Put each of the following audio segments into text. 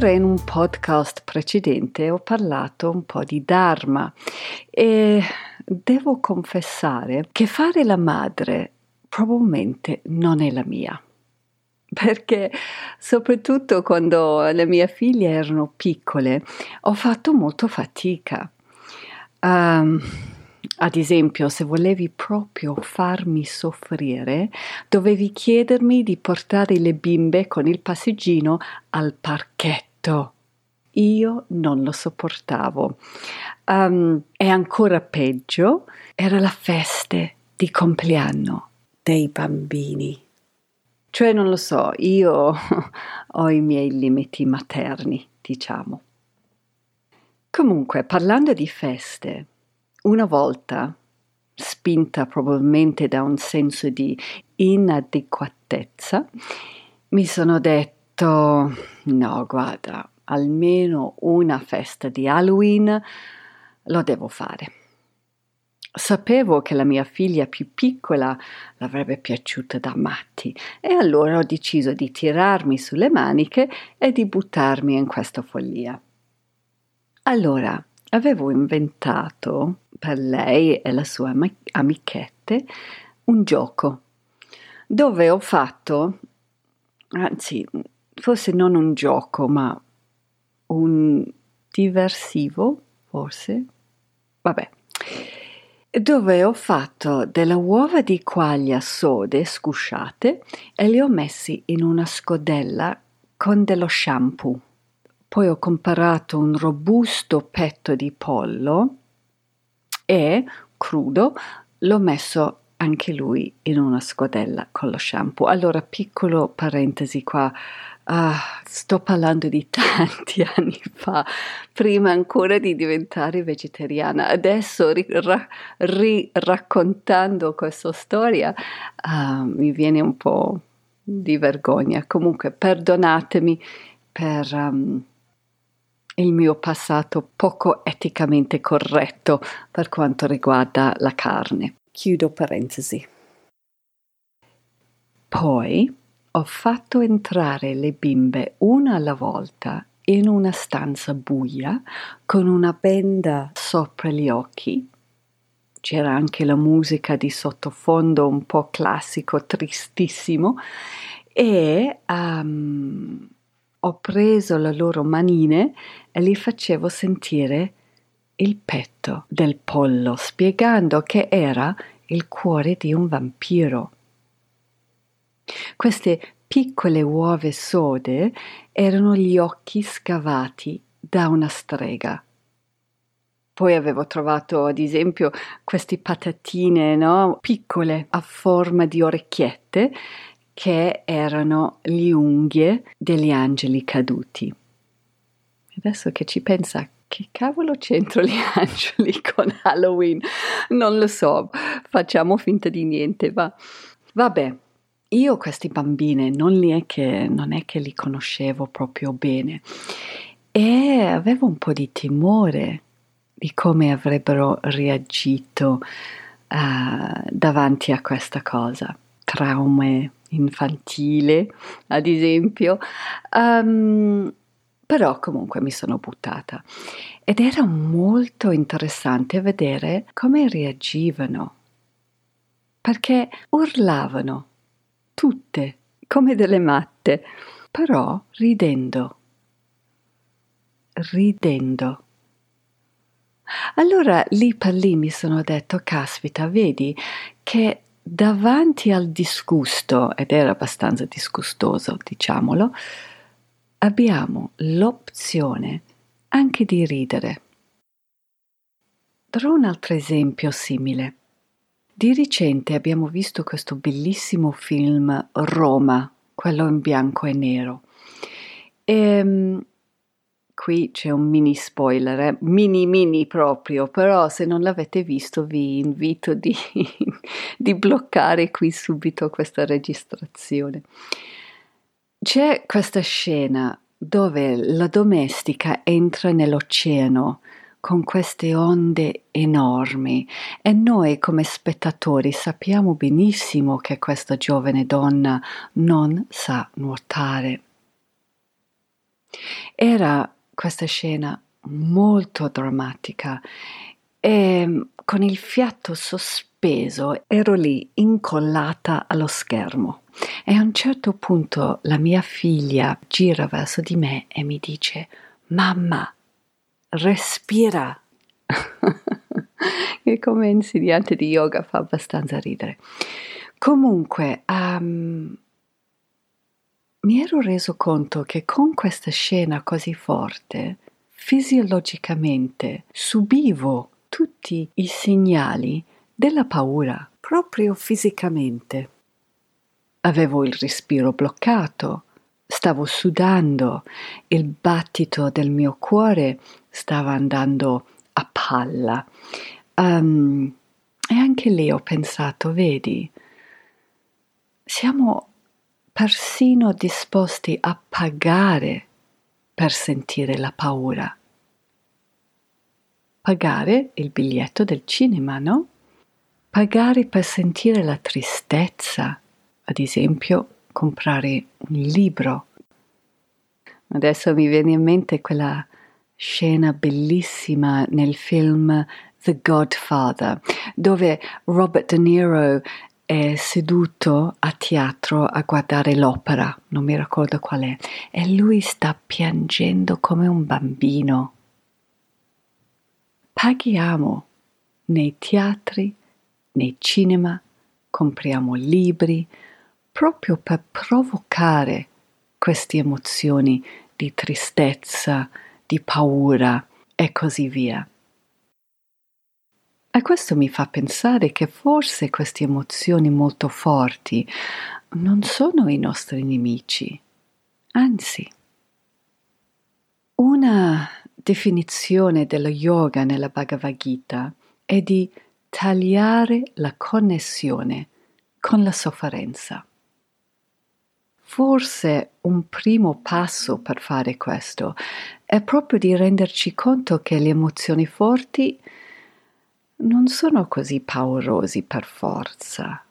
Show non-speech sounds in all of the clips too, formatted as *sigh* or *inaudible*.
Allora, in un podcast precedente ho parlato un po' di Dharma e devo confessare che fare la madre probabilmente non è la mia. Perché soprattutto quando le mie figlie erano piccole ho fatto molto fatica. Um, ad esempio, se volevi proprio farmi soffrire, dovevi chiedermi di portare le bimbe con il passeggino al parchetto. Io non lo sopportavo. Um, e ancora peggio, era la festa di compleanno dei bambini. Cioè, non lo so, io *laughs* ho i miei limiti materni, diciamo. Comunque, parlando di feste, una volta, spinta probabilmente da un senso di inadeguatezza, mi sono detto, no, guarda, almeno una festa di Halloween lo devo fare. Sapevo che la mia figlia più piccola l'avrebbe piaciuta da matti e allora ho deciso di tirarmi sulle maniche e di buttarmi in questa follia. Allora, avevo inventato per lei e la sua amichette un gioco dove ho fatto, anzi, forse non un gioco, ma un diversivo, forse, vabbè, dove ho fatto delle uova di quaglia sode scusciate e le ho messi in una scodella con dello shampoo. Poi ho comparato un robusto petto di pollo e, crudo, l'ho messo anche lui in una scodella con lo shampoo. Allora, piccolo parentesi qua, uh, sto parlando di tanti *laughs* anni fa, prima ancora di diventare vegetariana. Adesso, ri, ra, ri, raccontando questa storia, uh, mi viene un po' di vergogna. Comunque, perdonatemi per... Um, il mio passato poco eticamente corretto per quanto riguarda la carne. Chiudo parentesi. Poi ho fatto entrare le bimbe una alla volta in una stanza buia con una benda sopra gli occhi. C'era anche la musica di sottofondo un po' classico, tristissimo, e um, ho preso le loro manine e li facevo sentire il petto del pollo, spiegando che era il cuore di un vampiro. Queste piccole uova sode erano gli occhi scavati da una strega. Poi avevo trovato, ad esempio, queste patatine, no? piccole a forma di orecchiette che erano le unghie degli angeli caduti. Adesso che ci pensa, che cavolo c'entro gli *laughs* angeli con Halloween? Non lo so, facciamo finta di niente, va. Vabbè, io questi bambini non è, che, non è che li conoscevo proprio bene e avevo un po' di timore di come avrebbero reagito uh, davanti a questa cosa. Traume infantile, ad esempio. Um, però comunque mi sono buttata ed era molto interessante vedere come reagivano, perché urlavano tutte come delle matte, però ridendo, ridendo. Allora lì per lì mi sono detto, caspita, vedi che davanti al disgusto, ed era abbastanza disgustoso, diciamolo, abbiamo l'opzione anche di ridere. Darò un altro esempio simile. Di recente abbiamo visto questo bellissimo film Roma quello in bianco e nero. E ehm, qui c'è un mini spoiler, eh? mini mini proprio, però se non l'avete visto vi invito di, *laughs* di bloccare qui subito questa registrazione. C'è questa scena dove la domestica entra nell'oceano con queste onde enormi e noi come spettatori sappiamo benissimo che questa giovane donna non sa nuotare. Era questa scena molto drammatica e con il fiato sospeso ero lì incollata allo schermo e a un certo punto la mia figlia gira verso di me e mi dice mamma respira. *laughs* Che come insegnante di yoga fa abbastanza ridere. Comunque um, mi ero reso conto che con questa scena così forte, fisiologicamente subivo tutti i segnali della paura, proprio fisicamente. Avevo il respiro bloccato, stavo sudando, il battito del mio cuore stava andando a palla. Um, e anche lì ho pensato, vedi, siamo persino disposti a pagare per sentire la paura. Pagare il biglietto del cinema, no? Pagare per sentire la tristezza, ad esempio comprare un libro. Adesso mi viene in mente quella scena bellissima nel film The Godfather, dove Robert De Niro è seduto a teatro a guardare l'opera, non mi ricordo qual è, e lui sta piangendo come un bambino. Paghiamo nei teatri, nei cinema, compriamo libri, proprio per provocare queste emozioni di tristezza, di paura e così via. E questo mi fa pensare che forse queste emozioni molto forti non sono i nostri nemici, anzi. Una definizione dello yoga nella Bhagavad Gita è di tagliare la connessione con la sofferenza. Forse un primo passo per fare questo è proprio di renderci conto che le emozioni forti non sono così paurosi per forza.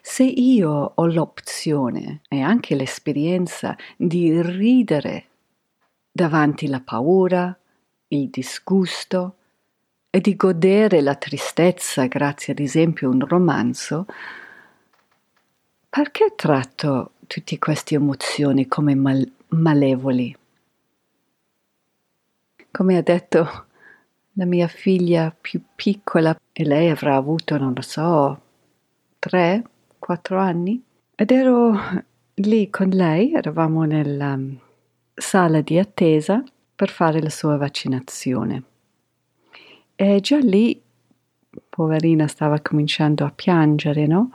Se io ho l'opzione e anche l'esperienza di ridere davanti alla paura, il disgusto e di godere la tristezza grazie ad esempio a un romanzo, perché tratto tutte queste emozioni come mal- malevoli? Come ha detto la mia figlia più piccola e lei avrà avuto, non lo so, tre, quattro anni ed ero lì con lei, eravamo nella um, sala di attesa per fare la sua vaccinazione. E già lì, poverina, stava cominciando a piangere, no?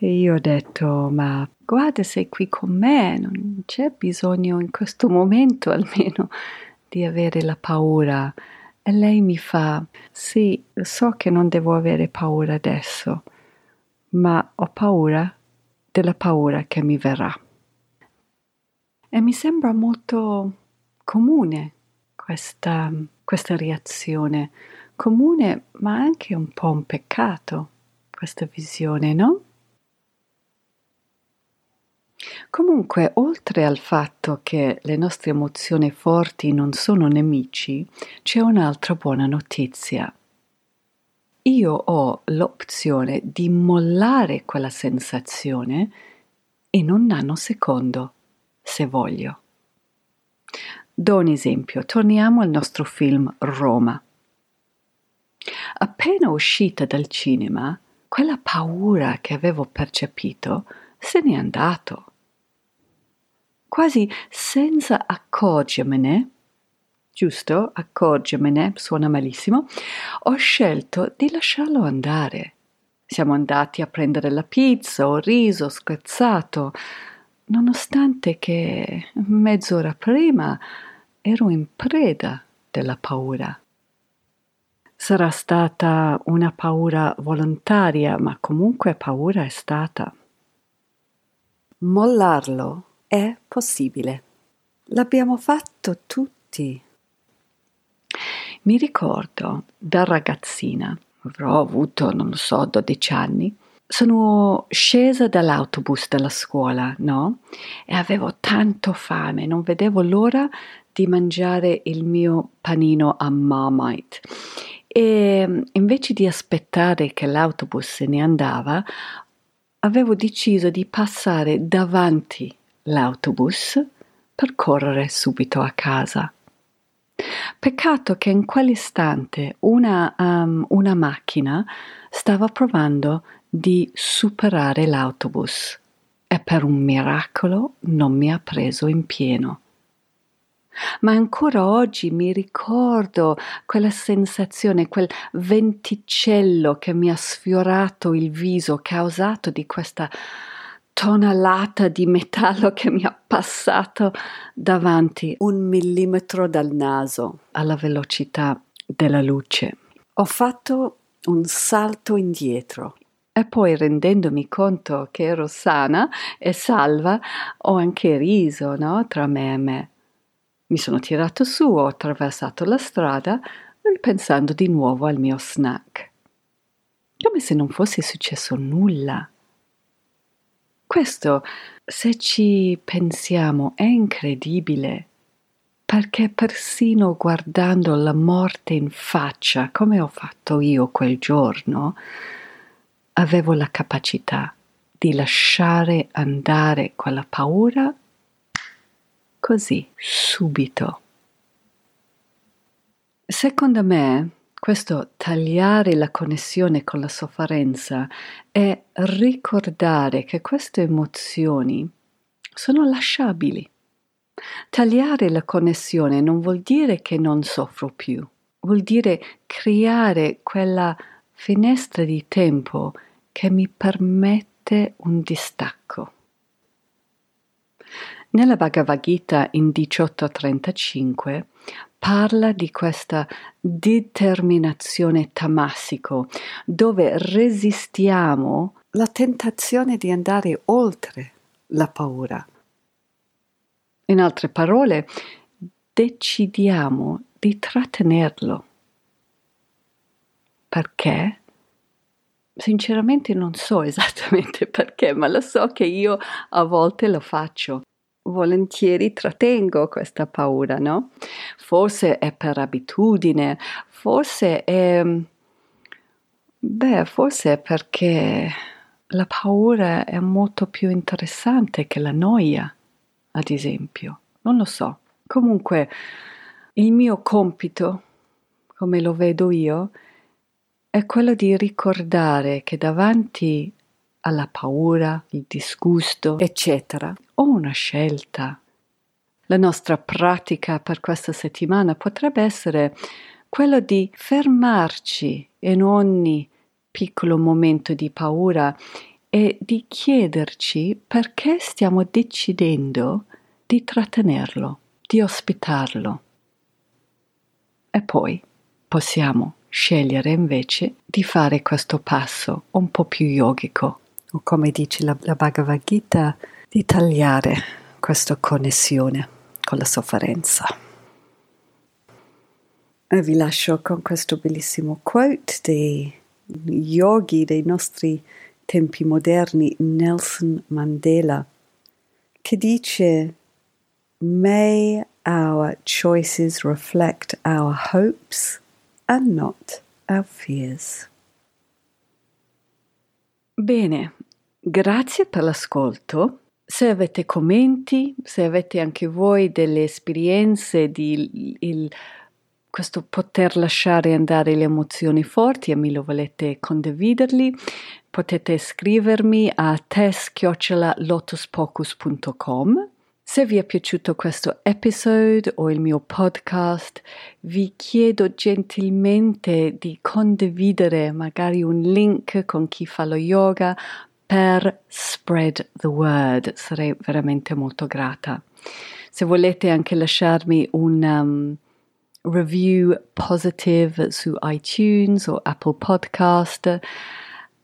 E io ho detto, ma guarda, sei qui con me, non c'è bisogno in questo momento almeno di avere la paura e lei mi fa, sì, so che non devo avere paura adesso, ma ho paura della paura che mi verrà. E mi sembra molto comune questa, questa reazione, comune ma anche un po' un peccato, questa visione, no? Comunque, oltre al fatto che le nostre emozioni forti non sono nemici, c'è un'altra buona notizia. Io ho l'opzione di mollare quella sensazione in un nanosecondo, se voglio. Do un esempio, torniamo al nostro film Roma. Appena uscita dal cinema, quella paura che avevo percepito se n'è andato quasi senza accorgermene, giusto? Accorgermene suona malissimo, ho scelto di lasciarlo andare. Siamo andati a prendere la pizza o riso scherzato, nonostante che mezz'ora prima ero in preda della paura. Sarà stata una paura volontaria, ma comunque paura è stata. Mollarlo è possibile. L'abbiamo fatto tutti. Mi ricordo da ragazzina avrò avuto, non lo so, 12 anni, sono scesa dall'autobus della scuola, no? E avevo tanto fame, non vedevo l'ora di mangiare il mio panino a Marmite. E invece di aspettare che l'autobus se ne andava, avevo deciso di passare davanti l'autobus per correre subito a casa. Peccato che in quell'istante una, um, una macchina stava provando di superare l'autobus e per un miracolo non mi ha preso in pieno. Ma ancora oggi mi ricordo quella sensazione, quel venticello che mi ha sfiorato il viso causato di questa tonalata di metallo che mi ha passato davanti un millimetro dal naso alla velocità della luce. Ho fatto un salto indietro e poi rendendomi conto che ero sana e salva ho anche riso no? tra me e me. Mi sono tirato su, ho attraversato la strada ripensando di nuovo al mio snack. Come se non fosse successo nulla. Questo, se ci pensiamo, è incredibile, perché persino guardando la morte in faccia, come ho fatto io quel giorno, avevo la capacità di lasciare andare quella paura così, subito. Secondo me, questo tagliare la connessione con la sofferenza è ricordare che queste emozioni sono lasciabili. Tagliare la connessione non vuol dire che non soffro più, vuol dire creare quella finestra di tempo che mi permette un distacco. Nella Bhagavad Gita in 1835 parla di questa determinazione tamassico, dove resistiamo la tentazione di andare oltre la paura. In altre parole, decidiamo di trattenerlo. Perché? Sinceramente non so esattamente *laughs* perché, ma lo so che io a volte lo faccio volentieri trattengo questa paura, no? Forse è per abitudine, forse è... Beh, forse è perché la paura è molto più interessante che la noia, ad esempio. Non lo so. Comunque, il mio compito, come lo vedo io, è quello di ricordare che davanti alla paura, il disgusto, eccetera, ho una scelta. La nostra pratica per questa settimana potrebbe essere quella di fermarci in ogni piccolo momento di paura e di chiederci perché stiamo decidendo di trattenerlo, di ospitarlo. E poi possiamo scegliere invece di fare questo passo un po' più yogico o come dice la, la Bhagavad Gita, di tagliare questa connessione con la sofferenza. E vi lascio con questo bellissimo quote dei yogi dei nostri tempi moderni, Nelson Mandela, che dice May our choices reflect our hopes and not our fears. Bene, grazie per l'ascolto. Se avete commenti, se avete anche voi delle esperienze di il, questo poter lasciare andare le emozioni forti e mi lo volete condividerli, potete scrivermi a test-lotuspocus.com Se vi è piaciuto questo episodio o il mio podcast, vi chiedo gentilmente di condividere magari un link con chi fa lo yoga per spread the word. Sarei veramente molto grata. Se volete anche lasciarmi un um, review positive su iTunes o Apple Podcast,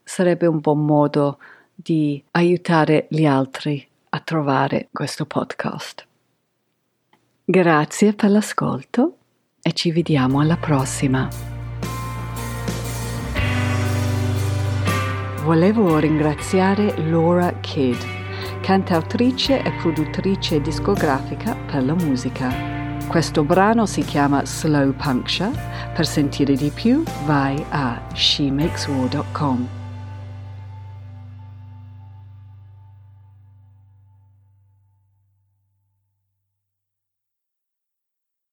sarebbe un buon modo di aiutare gli altri a trovare questo podcast. Grazie per l'ascolto e ci vediamo alla prossima. Volevo ringraziare Laura Kidd, cantautrice e produttrice discografica per la musica. Questo brano si chiama Slow Puncture. Per sentire di più vai a shemakeswar.com.